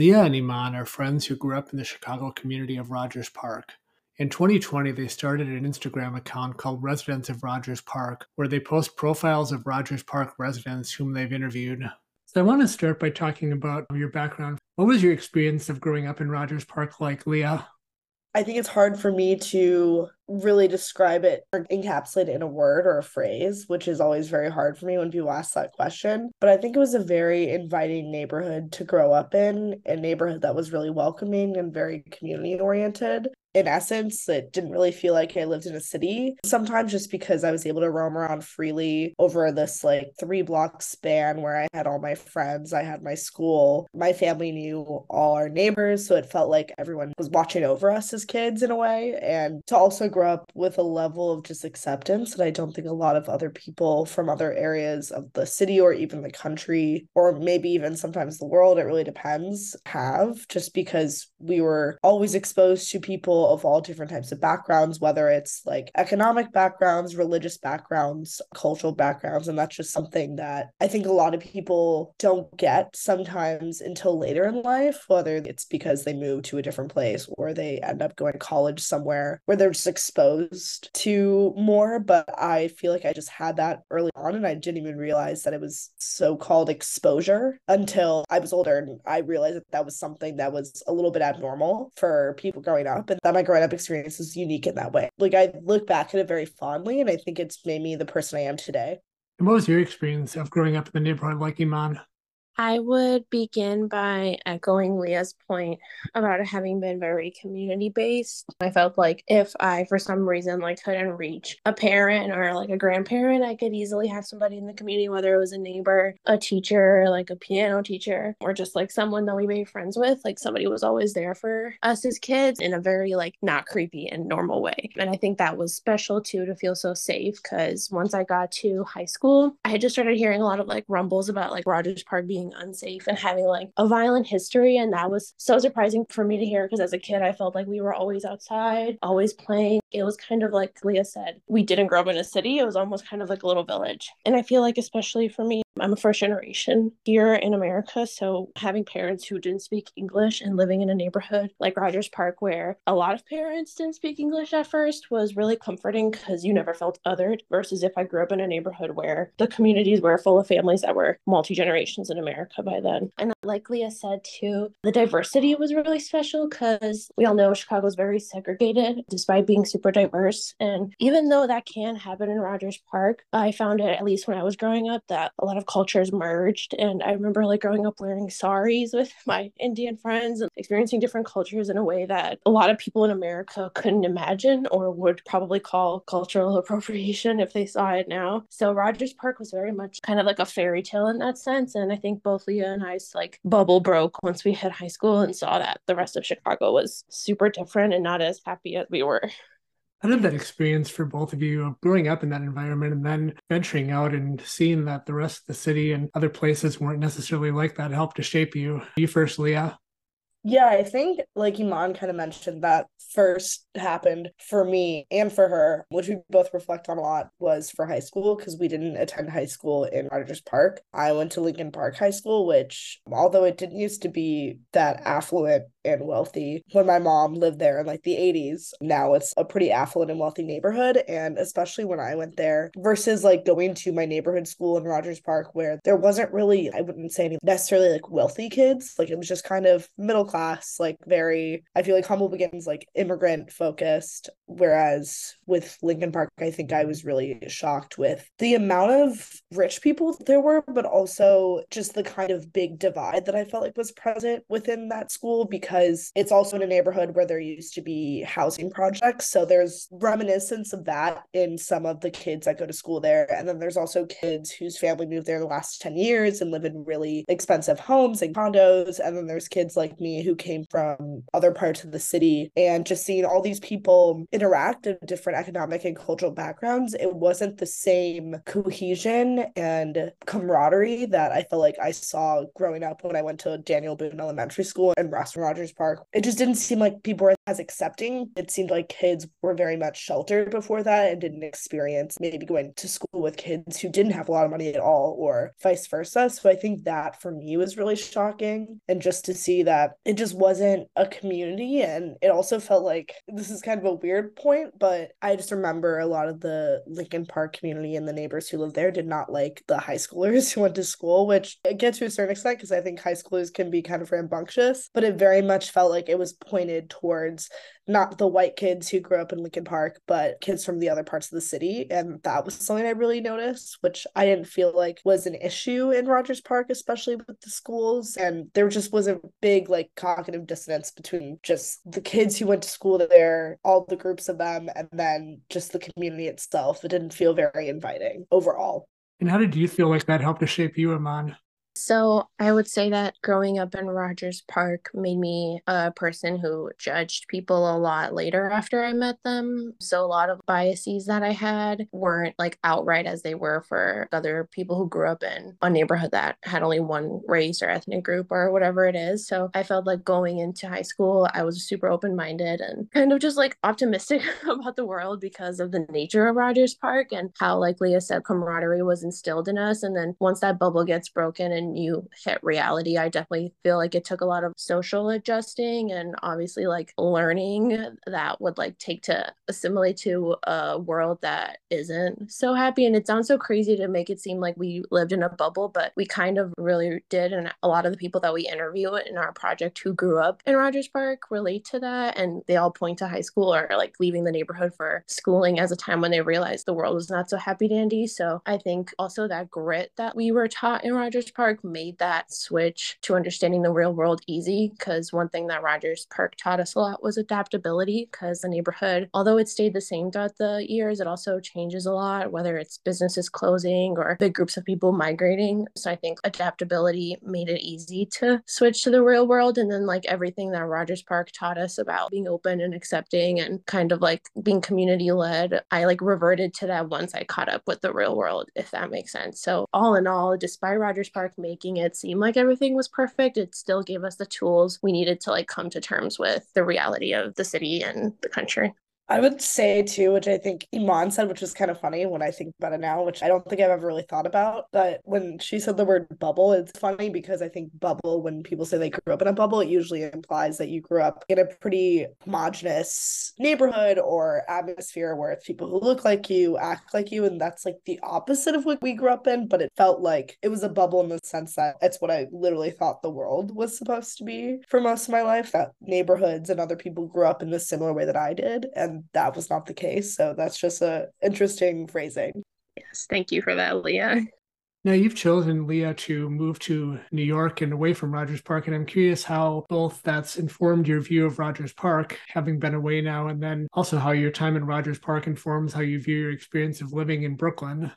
Leah and Iman are friends who grew up in the Chicago community of Rogers Park. In 2020, they started an Instagram account called Residents of Rogers Park, where they post profiles of Rogers Park residents whom they've interviewed. So I want to start by talking about your background. What was your experience of growing up in Rogers Park like, Leah? I think it's hard for me to really describe it or encapsulate it in a word or a phrase, which is always very hard for me when people ask that question. But I think it was a very inviting neighborhood to grow up in, a neighborhood that was really welcoming and very community oriented in essence, it didn't really feel like I lived in a city. Sometimes just because I was able to roam around freely over this like three block span where I had all my friends, I had my school, my family knew all our neighbors. So it felt like everyone was watching over us as kids in a way. And to also grow up with a level of just acceptance that I don't think a lot of other people from other areas of the city or even the country, or maybe even sometimes the world, it really depends, have just because we were always exposed to people people of all different types of backgrounds, whether it's like economic backgrounds, religious backgrounds, cultural backgrounds. And that's just something that I think a lot of people don't get sometimes until later in life, whether it's because they move to a different place or they end up going to college somewhere where they're just exposed to more. But I feel like I just had that early on and I didn't even realize that it was so called exposure until I was older and I realized that that was something that was a little bit abnormal for people growing up. And that my growing up experience is unique in that way. Like I look back at it very fondly, and I think it's made me the person I am today. And what was your experience of growing up in the neighborhood like Iman? I would begin by echoing Leah's point about having been very community based. I felt like if I, for some reason, like couldn't reach a parent or like a grandparent, I could easily have somebody in the community, whether it was a neighbor, a teacher, like a piano teacher, or just like someone that we made friends with. Like somebody was always there for us as kids in a very like not creepy and normal way. And I think that was special too to feel so safe because once I got to high school, I had just started hearing a lot of like rumbles about like Rogers Park being unsafe and having like a violent history. And that was so surprising for me to hear because as a kid, I felt like we were always outside, always playing. It was kind of like Leah said, we didn't grow up in a city. It was almost kind of like a little village. And I feel like, especially for me, I'm a first generation here in America. So having parents who didn't speak English and living in a neighborhood like Rogers Park, where a lot of parents didn't speak English at first, was really comforting because you never felt othered. Versus if I grew up in a neighborhood where the communities were full of families that were multi generations in America by then. And like Leah said too, the diversity was really special because we all know Chicago is very segregated despite being super diverse. And even though that can happen in Rogers Park, I found it, at least when I was growing up, that a lot of cultures merged. And I remember like growing up wearing saris with my Indian friends and experiencing different cultures in a way that a lot of people in America couldn't imagine or would probably call cultural appropriation if they saw it now. So Rogers Park was very much kind of like a fairy tale in that sense. And I think both Leah and I's like bubble broke once we hit high school and saw that the rest of Chicago was super different and not as happy as we were. I love that experience for both of you of growing up in that environment and then venturing out and seeing that the rest of the city and other places weren't necessarily like that helped to shape you? You first, Leah. Yeah, I think like Iman kind of mentioned that first happened for me and for her, which we both reflect on a lot, was for high school because we didn't attend high school in Rogers Park. I went to Lincoln Park High School, which although it didn't used to be that affluent and wealthy when my mom lived there in like the 80s. Now it's a pretty affluent and wealthy neighborhood. And especially when I went there versus like going to my neighborhood school in Rogers Park, where there wasn't really, I wouldn't say any necessarily like wealthy kids. Like it was just kind of middle class, like very, I feel like Humble Begins like immigrant focused. Whereas with Lincoln Park, I think I was really shocked with the amount of rich people there were, but also just the kind of big divide that I felt like was present within that school because it's also in a neighborhood where there used to be housing projects. So there's reminiscence of that in some of the kids that go to school there. And then there's also kids whose family moved there the last 10 years and live in really expensive homes and condos. And then there's kids like me who came from other parts of the city and just seeing all these people interact in different economic and cultural backgrounds, it wasn't the same cohesion and camaraderie that I felt like I saw growing up when I went to Daniel Boone Elementary School in Roston Rogers Park. It just didn't seem like people were as accepting. It seemed like kids were very much sheltered before that and didn't experience maybe going to school with kids who didn't have a lot of money at all or vice versa. So I think that for me was really shocking. And just to see that it just wasn't a community. And it also felt like this is kind of a weird point, but I just remember a lot of the Lincoln Park community and the neighbors who lived there did not like the high schoolers who went to school, which I get to a certain extent because I think high schoolers can be kind of rambunctious, but it very much felt like it was pointed towards not the white kids who grew up in Lincoln Park, but kids from the other parts of the city. And that was something I really noticed, which I didn't feel like was an issue in Rogers Park, especially with the schools. And there just was a big like cognitive dissonance between just the kids who went to school there, all the groups of them, and then just the community itself. It didn't feel very inviting overall. And how did you feel like that helped to shape you, Iman? So I would say that growing up in Rogers Park made me a person who judged people a lot later after I met them. So a lot of biases that I had weren't like outright as they were for other people who grew up in a neighborhood that had only one race or ethnic group or whatever it is. So I felt like going into high school, I was super open minded and kind of just like optimistic about the world because of the nature of Rogers Park and how, like Leah said, camaraderie was instilled in us. And then once that bubble gets broken and you hit reality, I definitely feel like it took a lot of social adjusting and obviously like learning that would like take to assimilate to a world that isn't so happy. And it sounds so crazy to make it seem like we lived in a bubble, but we kind of really did. And a lot of the people that we interview in our project who grew up in Rogers Park relate to that. And they all point to high school or like leaving the neighborhood for schooling as a time when they realized the world was not so happy dandy. So I think also that grit that we were taught in Rogers Park made that switch to understanding the real world easy because one thing that Rogers Park taught us a lot was adaptability because the neighborhood, although it stayed the same throughout the years, it also changes a lot, whether it's businesses closing or big groups of people migrating. So I think adaptability made it easy to switch to the real world. And then, like everything that Rogers Park taught us about being open and accepting and kind of like being community led, I like reverted to that once I caught up with the real world, if that makes sense. So, all in all, despite Rogers Park making it seem like everything was perfect, it still gave us the tools we needed to like come to terms with the reality of the city and the country. I would say too, which I think Iman said, which is kind of funny when I think about it now, which I don't think I've ever really thought about. But when she said the word bubble, it's funny because I think bubble, when people say they grew up in a bubble, it usually implies that you grew up in a pretty homogenous neighborhood or atmosphere where it's people who look like you, act like you. And that's like the opposite of what we grew up in. But it felt like it was a bubble in the sense that it's what I literally thought the world was supposed to be for most of my life, that neighborhoods and other people grew up in the similar way that I did. And that was not the case. So that's just a interesting phrasing. Yes, thank you for that, Leah. Now, you've chosen, Leah, to move to New York and away from Rogers Park. And I'm curious how both that's informed your view of Rogers Park, having been away now, and then also how your time in Rogers Park informs how you view your experience of living in Brooklyn.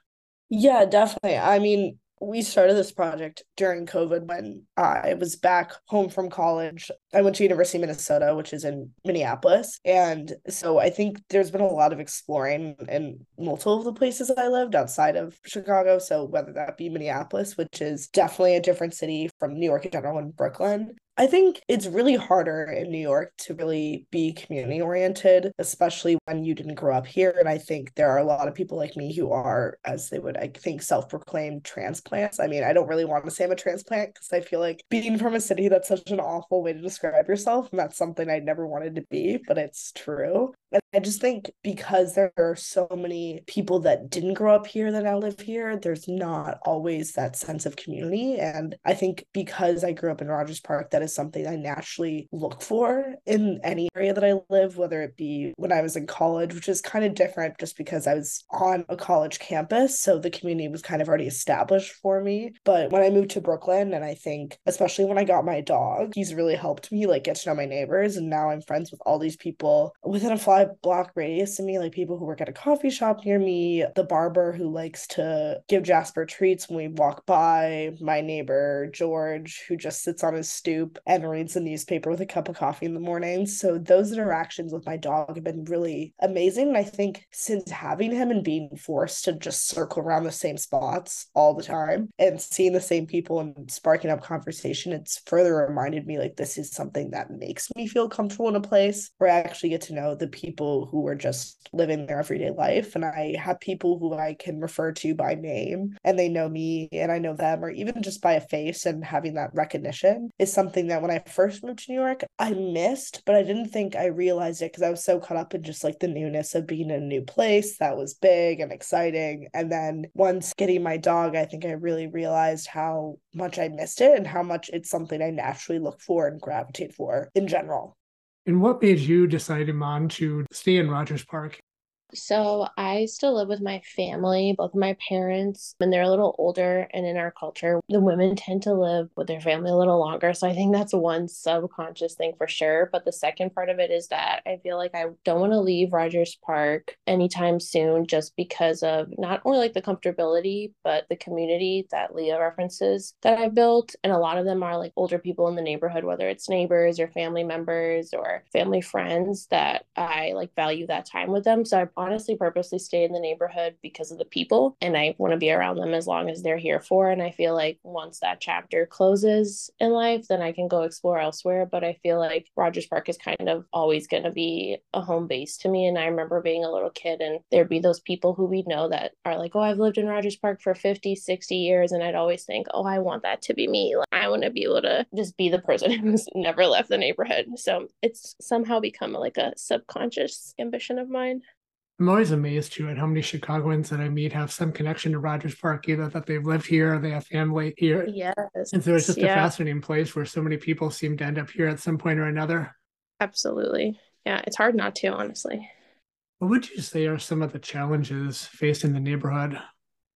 Yeah, definitely. I mean, we started this project during COVID when I was back home from college. I went to University of Minnesota, which is in Minneapolis. And so I think there's been a lot of exploring in multiple of the places I lived outside of Chicago. So whether that be Minneapolis, which is definitely a different city from New York in general and Brooklyn, I think it's really harder in New York to really be community oriented, especially when you didn't grow up here. And I think there are a lot of people like me who are, as they would, I think, self proclaimed transplants. I mean, I don't really want to say I'm a transplant because I feel like being from a city, that's such an awful way to describe yourself. And that's something I never wanted to be, but it's true. And I just think because there are so many people that didn't grow up here that now live here, there's not always that sense of community. And I think because I grew up in Rogers Park, that is something I naturally look for in any area that I live, whether it be when I was in college, which is kind of different just because I was on a college campus. So the community was kind of already established for me. But when I moved to Brooklyn, and I think especially when I got my dog, he's really helped me like get to know my neighbors. And now I'm friends with all these people within a fly block radius to me, like people who work at a coffee shop near me, the barber who likes to give Jasper treats when we walk by, my neighbor George, who just sits on his stoop and reads the newspaper with a cup of coffee in the morning. So those interactions with my dog have been really amazing. And I think since having him and being forced to just circle around the same spots all the time and seeing the same people and sparking up conversation, it's further reminded me like this is something that makes me feel comfortable in a place where I actually get to know the people who are just living their everyday life. And I have people who I can refer to by name and they know me and I know them, or even just by a face and having that recognition is something that when I first moved to New York, I missed, but I didn't think I realized it because I was so caught up in just like the newness of being in a new place that was big and exciting. And then once getting my dog, I think I really realized how much I missed it and how much it's something I naturally look for and gravitate for in general. And what made you decide, Iman, to stay in Rogers Park? So I still live with my family, both my parents, and they're a little older. And in our culture, the women tend to live with their family a little longer. So I think that's one subconscious thing for sure. But the second part of it is that I feel like I don't want to leave Rogers Park anytime soon just because of not only like the comfortability, but the community that Leah references that I've built. And a lot of them are like older people in the neighborhood, whether it's neighbors or family members or family friends that I like value that time with them. So I honestly purposely stay in the neighborhood because of the people and I want to be around them as long as they're here for. And I feel like once that chapter closes in life, then I can go explore elsewhere. But I feel like Rogers Park is kind of always going to be a home base to me. And I remember being a little kid and there'd be those people who we know that are like, oh, I've lived in Rogers Park for 50, 60 years. And I'd always think, oh, I want that to be me. Like, I want to be able to just be the person who's never left the neighborhood. So it's somehow become like a subconscious ambition of mine. I'm always amazed too at how many Chicagoans that I meet have some connection to Rogers Park, either that they've lived here or they have family here. Yes. And so it's just yeah. a fascinating place where so many people seem to end up here at some point or another. Absolutely. Yeah, it's hard not to, honestly. What would you say are some of the challenges faced in the neighborhood?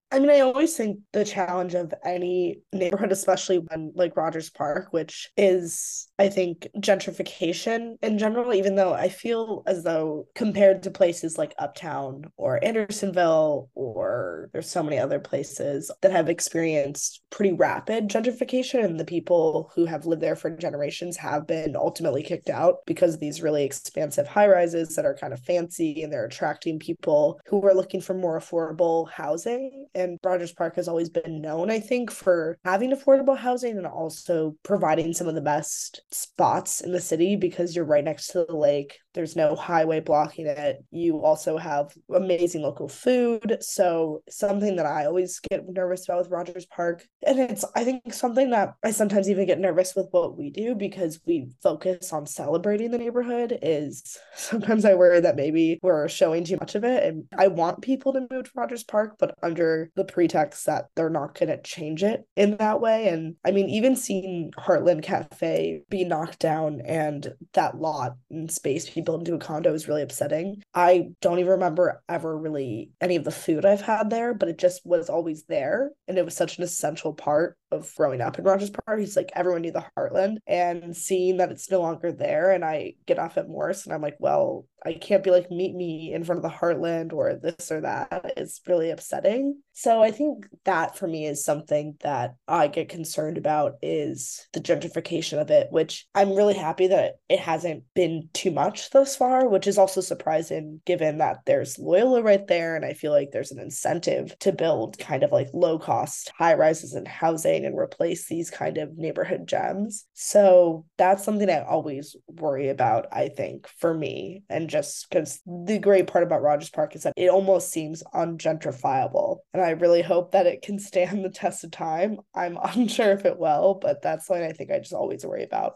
I mean, I always think the challenge of any neighborhood, especially when like Rogers Park, which is, I think, gentrification in general, even though I feel as though compared to places like Uptown or Andersonville, or there's so many other places that have experienced pretty rapid gentrification, and the people who have lived there for generations have been ultimately kicked out because of these really expansive high rises that are kind of fancy and they're attracting people who are looking for more affordable housing and Rogers Park has always been known, I think, for having affordable housing and also providing some of the best spots in the city because you're right next to the lake. There's no highway blocking it. You also have amazing local food. So, something that I always get nervous about with Rogers Park. And it's, I think, something that I sometimes even get nervous with what we do because we focus on celebrating the neighborhood. Is sometimes I worry that maybe we're showing too much of it. And I want people to move to Rogers Park, but under the pretext that they're not going to change it in that way. And I mean, even seeing Heartland Cafe be knocked down and that lot and space people built into a condo is really upsetting. I don't even remember ever really any of the food I've had there, but it just was always there. And it was such an essential part of growing up in Rogers Park. He's like everyone knew the Heartland and seeing that it's no longer there. And I get off at Morse and I'm like, well, I can't be like, meet me in front of the Heartland or this or that. It's really upsetting. So I think that for me is something that I get concerned about is the gentrification of it, which I'm really happy that it hasn't been too much thus far, which is also surprising given that there's Loyola right there. And I feel like there's an incentive to build kind of like low cost high rises and housing and replace these kind of neighborhood gems. So that's something I always worry about, I think, for me. And just because the great part about Rogers Park is that it almost seems ungentrifiable. And I really hope that it can stand the test of time. I'm unsure if it will, but that's something I think I just always worry about.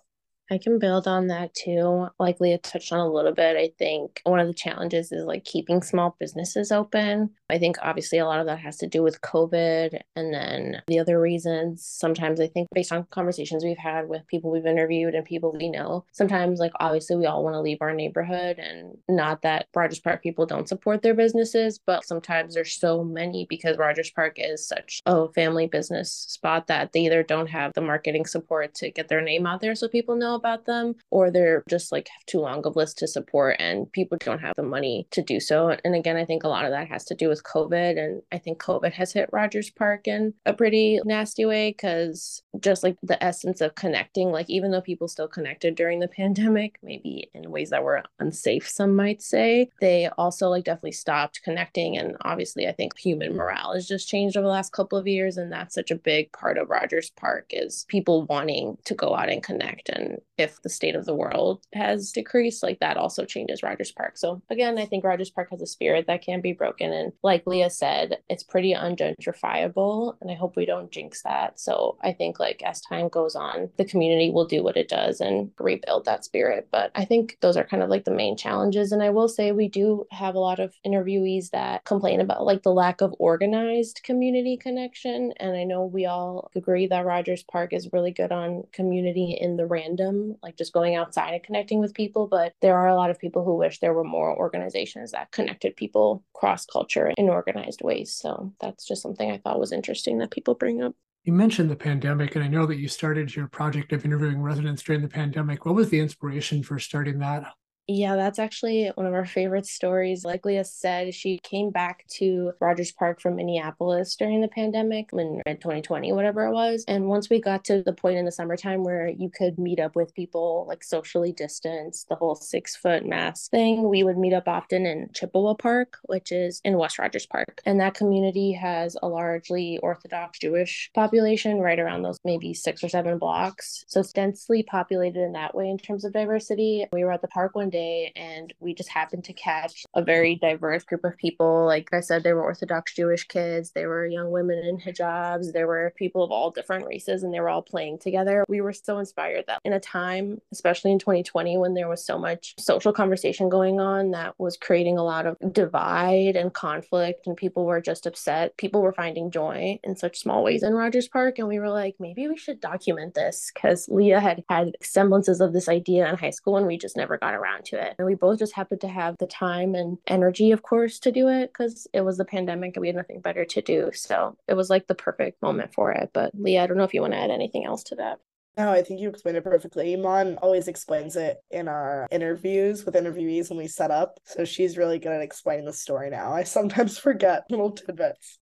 I can build on that too. Like Leah touched on a little bit, I think one of the challenges is like keeping small businesses open. I think obviously a lot of that has to do with COVID. And then the other reasons, sometimes I think based on conversations we've had with people we've interviewed and people we know, sometimes like obviously we all want to leave our neighborhood and not that Rogers Park people don't support their businesses, but sometimes there's so many because Rogers Park is such a family business spot that they either don't have the marketing support to get their name out there so people know about them or they're just like have too long of list to support and people don't have the money to do so. And again, I think a lot of that has to do with COVID. And I think COVID has hit Rogers Park in a pretty nasty way because just like the essence of connecting, like even though people still connected during the pandemic, maybe in ways that were unsafe, some might say, they also like definitely stopped connecting. And obviously, I think human morale has just changed over the last couple of years. And that's such a big part of Rogers Park is people wanting to go out and connect. And if the state of the world has decreased, like that also changes Rogers Park. So again, I think Rogers Park has a spirit that can be broken. And like Leah said, it's pretty ungentrifiable. And I hope we don't jinx that. So I think like as time goes on, the community will do what it does and rebuild that spirit. But I think those are kind of like the main challenges. And I will say we do have a lot of interviewees that complain about like the lack of organized community connection. And I know we all agree that Rogers Park is really good on community in the random, like just going outside and connecting with people. But there are a lot of people who wish there were more organizations that connected people cross culture in organized ways. So that's just something I thought was interesting that people bring up. You mentioned the pandemic, and I know that you started your project of interviewing residents during the pandemic. What was the inspiration for starting that? Yeah, that's actually one of our favorite stories. Like Leah said, she came back to Rogers Park from Minneapolis during the pandemic in 2020, whatever it was. And once we got to the point in the summertime where you could meet up with people like socially distanced, the whole six foot mask thing, we would meet up often in Chippewa Park, which is in West Rogers Park. And that community has a largely Orthodox Jewish population right around those maybe six or seven blocks. So it's densely populated in that way in terms of diversity. We were at the park one day and we just happened to catch a very diverse group of people. Like I said, there were Orthodox Jewish kids, there were young women in hijabs, there were people of all different races, and they were all playing together. We were so inspired that in a time, especially in 2020, when there was so much social conversation going on that was creating a lot of divide and conflict, and people were just upset, people were finding joy in such small ways in Rogers Park. And we were like, maybe we should document this because Leah had had semblances of this idea in high school and we just never got around to it. And we both just happened to have the time and energy, of course, to do it because it was the pandemic and we had nothing better to do. So it was like the perfect moment for it. But Leah, I don't know if you want to add anything else to that. No, I think you explained it perfectly. Iman always explains it in our interviews with interviewees when we set up. So she's really good at explaining the story now. I sometimes forget little tidbits.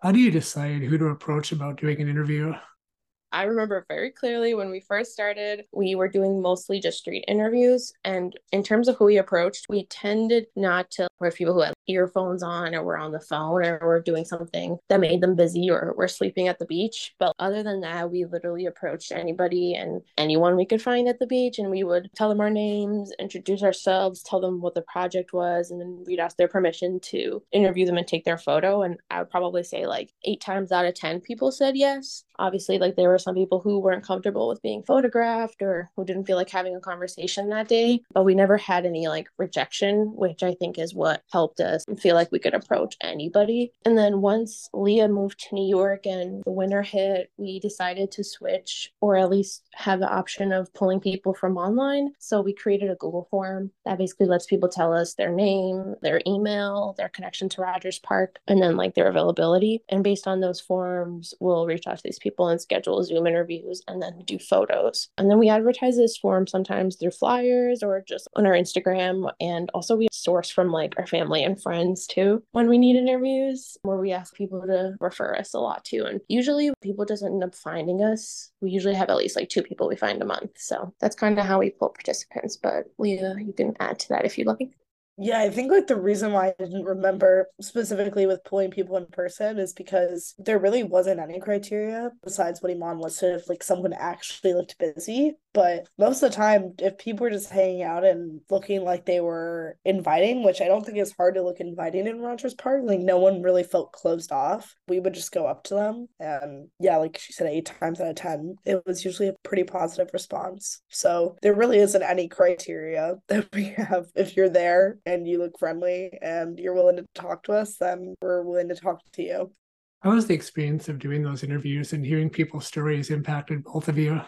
How do you decide who to approach about doing an interview? I remember very clearly when we first started, we were doing mostly just street interviews. And in terms of who we approached, we tended not to work people who had earphones on or were on the phone or were doing something that made them busy or were sleeping at the beach. But other than that, we literally approached anybody and anyone we could find at the beach. And we would tell them our names, introduce ourselves, tell them what the project was, and then we'd ask their permission to interview them and take their photo. And I would probably say like eight times out of 10 people said yes. Obviously, like there were some people who weren't comfortable with being photographed or who didn't feel like having a conversation that day, but we never had any like rejection, which I think is what helped us feel like we could approach anybody. And then once Leah moved to New York and the winter hit, we decided to switch or at least have the option of pulling people from online. So we created a Google form that basically lets people tell us their name, their email, their connection to Rogers Park, and then like their availability. And based on those forms, we'll reach out to these people and schedule Zoom interviews and then do photos. And then we advertise this form sometimes through flyers or just on our Instagram. And also we source from like our family and friends too when we need interviews, where we ask people to refer us a lot too. And usually people just end up finding us. We usually have at least like two people we find a month. So that's kind of how we pull participants. But Leah, you can add to that if you'd like. Yeah, I think like the reason why I didn't remember specifically with pulling people in person is because there really wasn't any criteria besides what Iman listed if like someone actually looked busy. But most of the time, if people were just hanging out and looking like they were inviting, which I don't think is hard to look inviting in Rogers Park, like no one really felt closed off. We would just go up to them. And yeah, like she said, eight times out of 10, it was usually a pretty positive response. So there really isn't any criteria that we have. If you're there and you look friendly and you're willing to talk to us, then we're willing to talk to you. How was the experience of doing those interviews and hearing people's stories impacted both of you?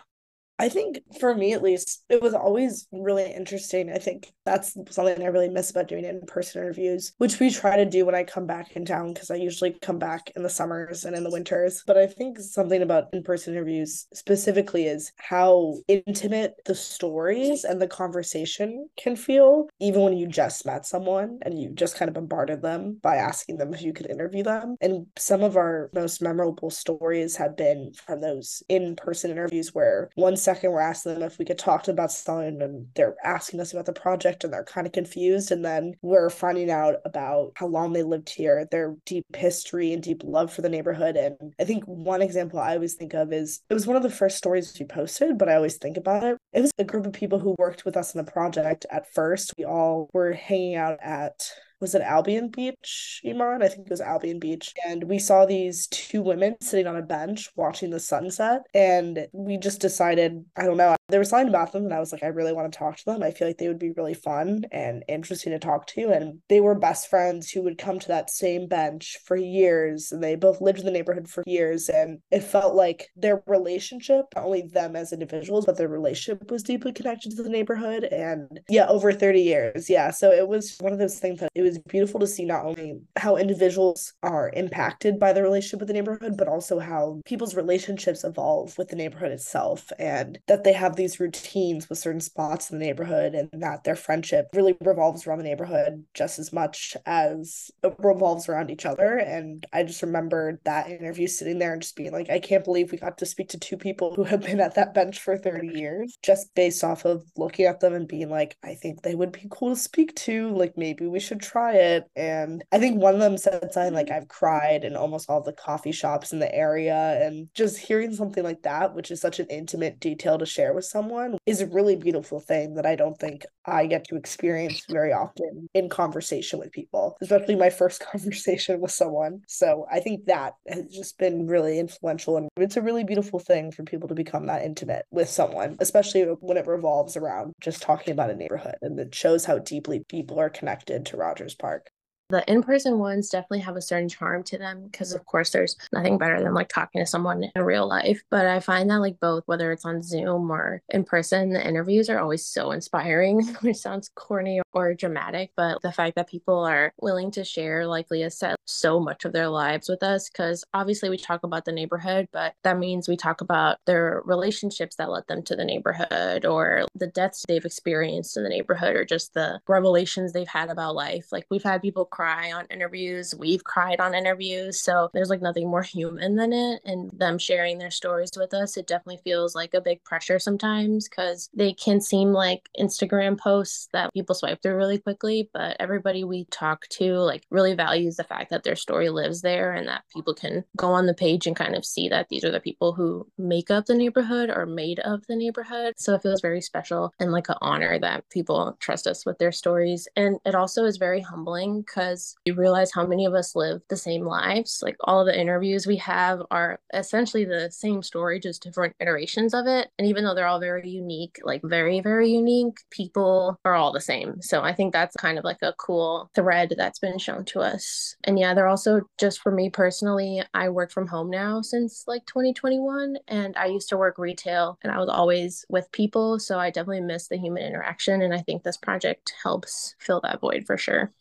I think for me at least, it was always really interesting. I think that's something I really miss about doing in person interviews, which we try to do when I come back in town because I usually come back in the summers and in the winters. But I think something about in person interviews specifically is how intimate the stories and the conversation can feel, even when you just met someone and you just kind of bombarded them by asking them if you could interview them. And some of our most memorable stories have been from those in person interviews where one second we're asking them if we could talk to them about something and they're asking us about the project and they're kind of confused. And then we're finding out about how long they lived here, their deep history and deep love for the neighborhood. And I think one example I always think of is it was one of the first stories we posted, but I always think about it. It was a group of people who worked with us in the project at first. We all were hanging out at was it Albion Beach, Iman? I think it was Albion Beach. And we saw these two women sitting on a bench watching the sunset. And we just decided, I don't know, they were signed about them. And I was like, I really want to talk to them. I feel like they would be really fun and interesting to talk to. And they were best friends who would come to that same bench for years. And they both lived in the neighborhood for years. And it felt like their relationship, not only them as individuals, but their relationship was deeply connected to the neighborhood. And yeah, over 30 years. Yeah. So it was one of those things that it was was beautiful to see not only how individuals are impacted by the relationship with the neighborhood, but also how people's relationships evolve with the neighborhood itself and that they have these routines with certain spots in the neighborhood and that their friendship really revolves around the neighborhood just as much as it revolves around each other. And I just remembered that interview sitting there and just being like, I can't believe we got to speak to two people who have been at that bench for 30 years just based off of looking at them and being like, I think they would be cool to speak to. Like maybe we should try try it. And I think one of them said something like, I've cried in almost all the coffee shops in the area. And just hearing something like that, which is such an intimate detail to share with someone, is a really beautiful thing that I don't think I get to experience very often in conversation with people, especially my first conversation with someone. So I think that has just been really influential. And it's a really beautiful thing for people to become that intimate with someone, especially when it revolves around just talking about a neighborhood. And it shows how deeply people are connected to Park. The in-person ones definitely have a certain charm to them because of course there's nothing better than like talking to someone in real life but i find that like both whether it's on zoom or in person the interviews are always so inspiring which sounds corny or dramatic but the fact that people are willing to share like leah said so much of their lives with us because obviously we talk about the neighborhood but that means we talk about their relationships that led them to the neighborhood or the deaths they've experienced in the neighborhood or just the revelations they've had about life like we've had people cry on interviews. We've cried on interviews. So there's like nothing more human than it. And them sharing their stories with us, it definitely feels like a big pressure sometimes because they can seem like Instagram posts that people swipe through really quickly. But everybody we talk to like really values the fact that their story lives there and that people can go on the page and kind of see that these are the people who make up the neighborhood or made of the neighborhood. So it feels very special and like an honor that people trust us with their stories. And it also is very humbling because because you realize how many of us live the same lives. Like all of the interviews we have are essentially the same story, just different iterations of it. And even though they're all very unique, like very, very unique, people are all the same. So I think that's kind of like a cool thread that's been shown to us. And yeah, they're also just for me personally, I work from home now since like 2021. And I used to work retail and I was always with people. So I definitely miss the human interaction. And I think this project helps fill that void for sure.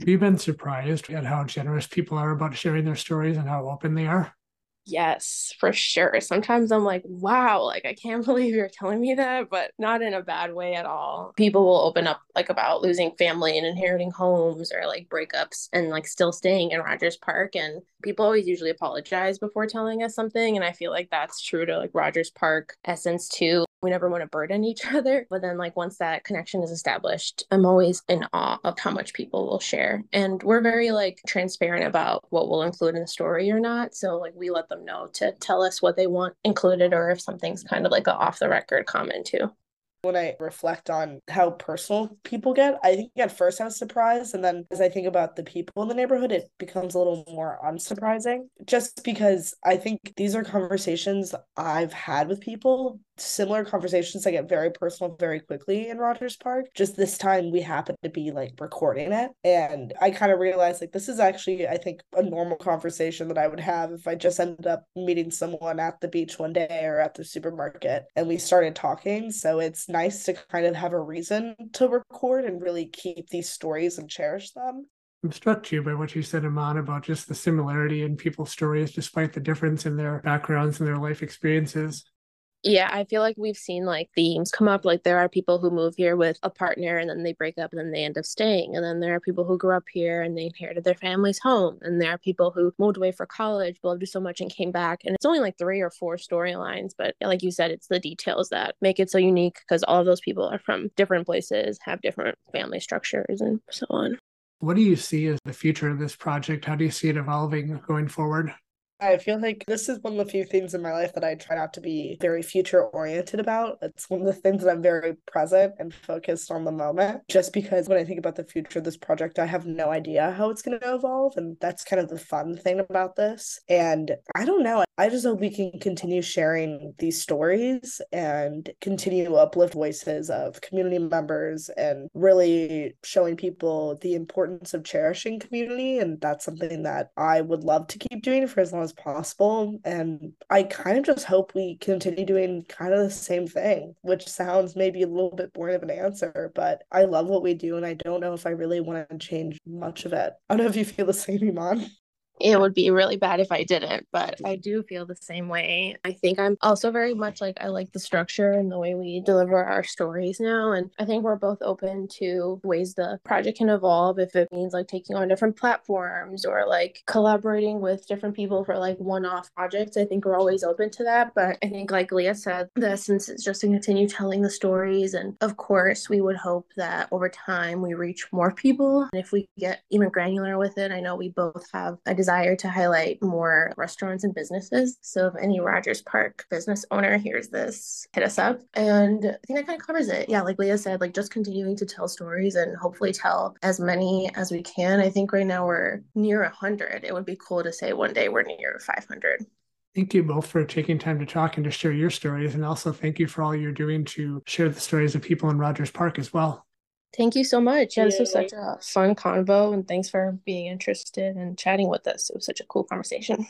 Have you been surprised at how generous people are about sharing their stories and how open they are? Yes, for sure. Sometimes I'm like, wow, like I can't believe you're telling me that, but not in a bad way at all. People will open up like about losing family and inheriting homes or like breakups and like still staying in Rogers Park. And people always usually apologize before telling us something. And I feel like that's true to like Rogers Park essence too we never want to burden each other. But then, like, once that connection is established, I'm always in awe of how much people will share. And we're very, like, transparent about what we'll include in the story or not. So, like, we let them know to tell us what they want included or if something's kind of like a off the record comment, too when I reflect on how personal people get, I think at first I was surprised. And then as I think about the people in the neighborhood, it becomes a little more unsurprising just because I think these are conversations I've had with people similar conversations that get very personal very quickly in Rogers Park. Just this time we happened to be like recording it. And I kind of realized like this is actually, I think, a normal conversation that I would have if I just ended up meeting someone at the beach one day or at the supermarket and we started talking. So it's nice to kind of have a reason to record and really keep these stories and cherish them. I'm struck too by what you said, Iman, about just the similarity in people's stories despite the difference in their backgrounds and their life experiences. Yeah, I feel like we've seen like themes come up. Like there are people who move here with a partner and then they break up and then they end up staying. And then there are people who grew up here and they inherited their family's home. And there are people who moved away for college, loved it so much and came back. And it's only like three or four storylines. But like you said, it's the details that make it so unique because all of those people are from different places, have different family structures and so on. What do you see as the future of this project? How do you see it evolving going forward? I feel like this is one of the few things in my life that I try not to be very future oriented about. It's one of the things that I'm very present and focused on the moment, just because when I think about the future of this project, I have no idea how it's going to evolve. And that's kind of the fun thing about this. And I don't know. I just hope we can continue sharing these stories and continue to uplift voices of community members and really showing people the importance of cherishing community. And that's something that I would love to keep doing for as long as possible. And I kind of just hope we continue doing kind of the same thing, which sounds maybe a little bit boring of an answer, but I love what we do. And I don't know if I really want to change much of it. I don't know if you feel the same, Iman it would be really bad if I didn't, but I mm-hmm. do feel the same way. I think I'm also very much like I like the structure and the way we deliver our stories now. And I think we're both open to ways the project can evolve if it means like taking on different platforms or like collaborating with different people for like one off projects. I think we're always open to that. But I think, like Leah said, the essence is just to continue telling the stories. And of course, we would hope that over time we reach more people. And if we get even granular with it, I know we both have a desire to highlight more restaurants and businesses. So if any Rogers Park business owner hears this, hit us up. And I think that kind of covers it. Yeah, like Leah said, like just continuing to tell stories and hopefully tell as many as we can. I think right now we're near 100. It would be cool to say one day we're near 500. Thank you both for taking time to talk and to share your stories. And also thank you for all you're doing to share the stories of people in Rogers Park as well. Thank you so much. Yeah, this was such a fun convo, and thanks for being interested and chatting with us. It was such a cool conversation.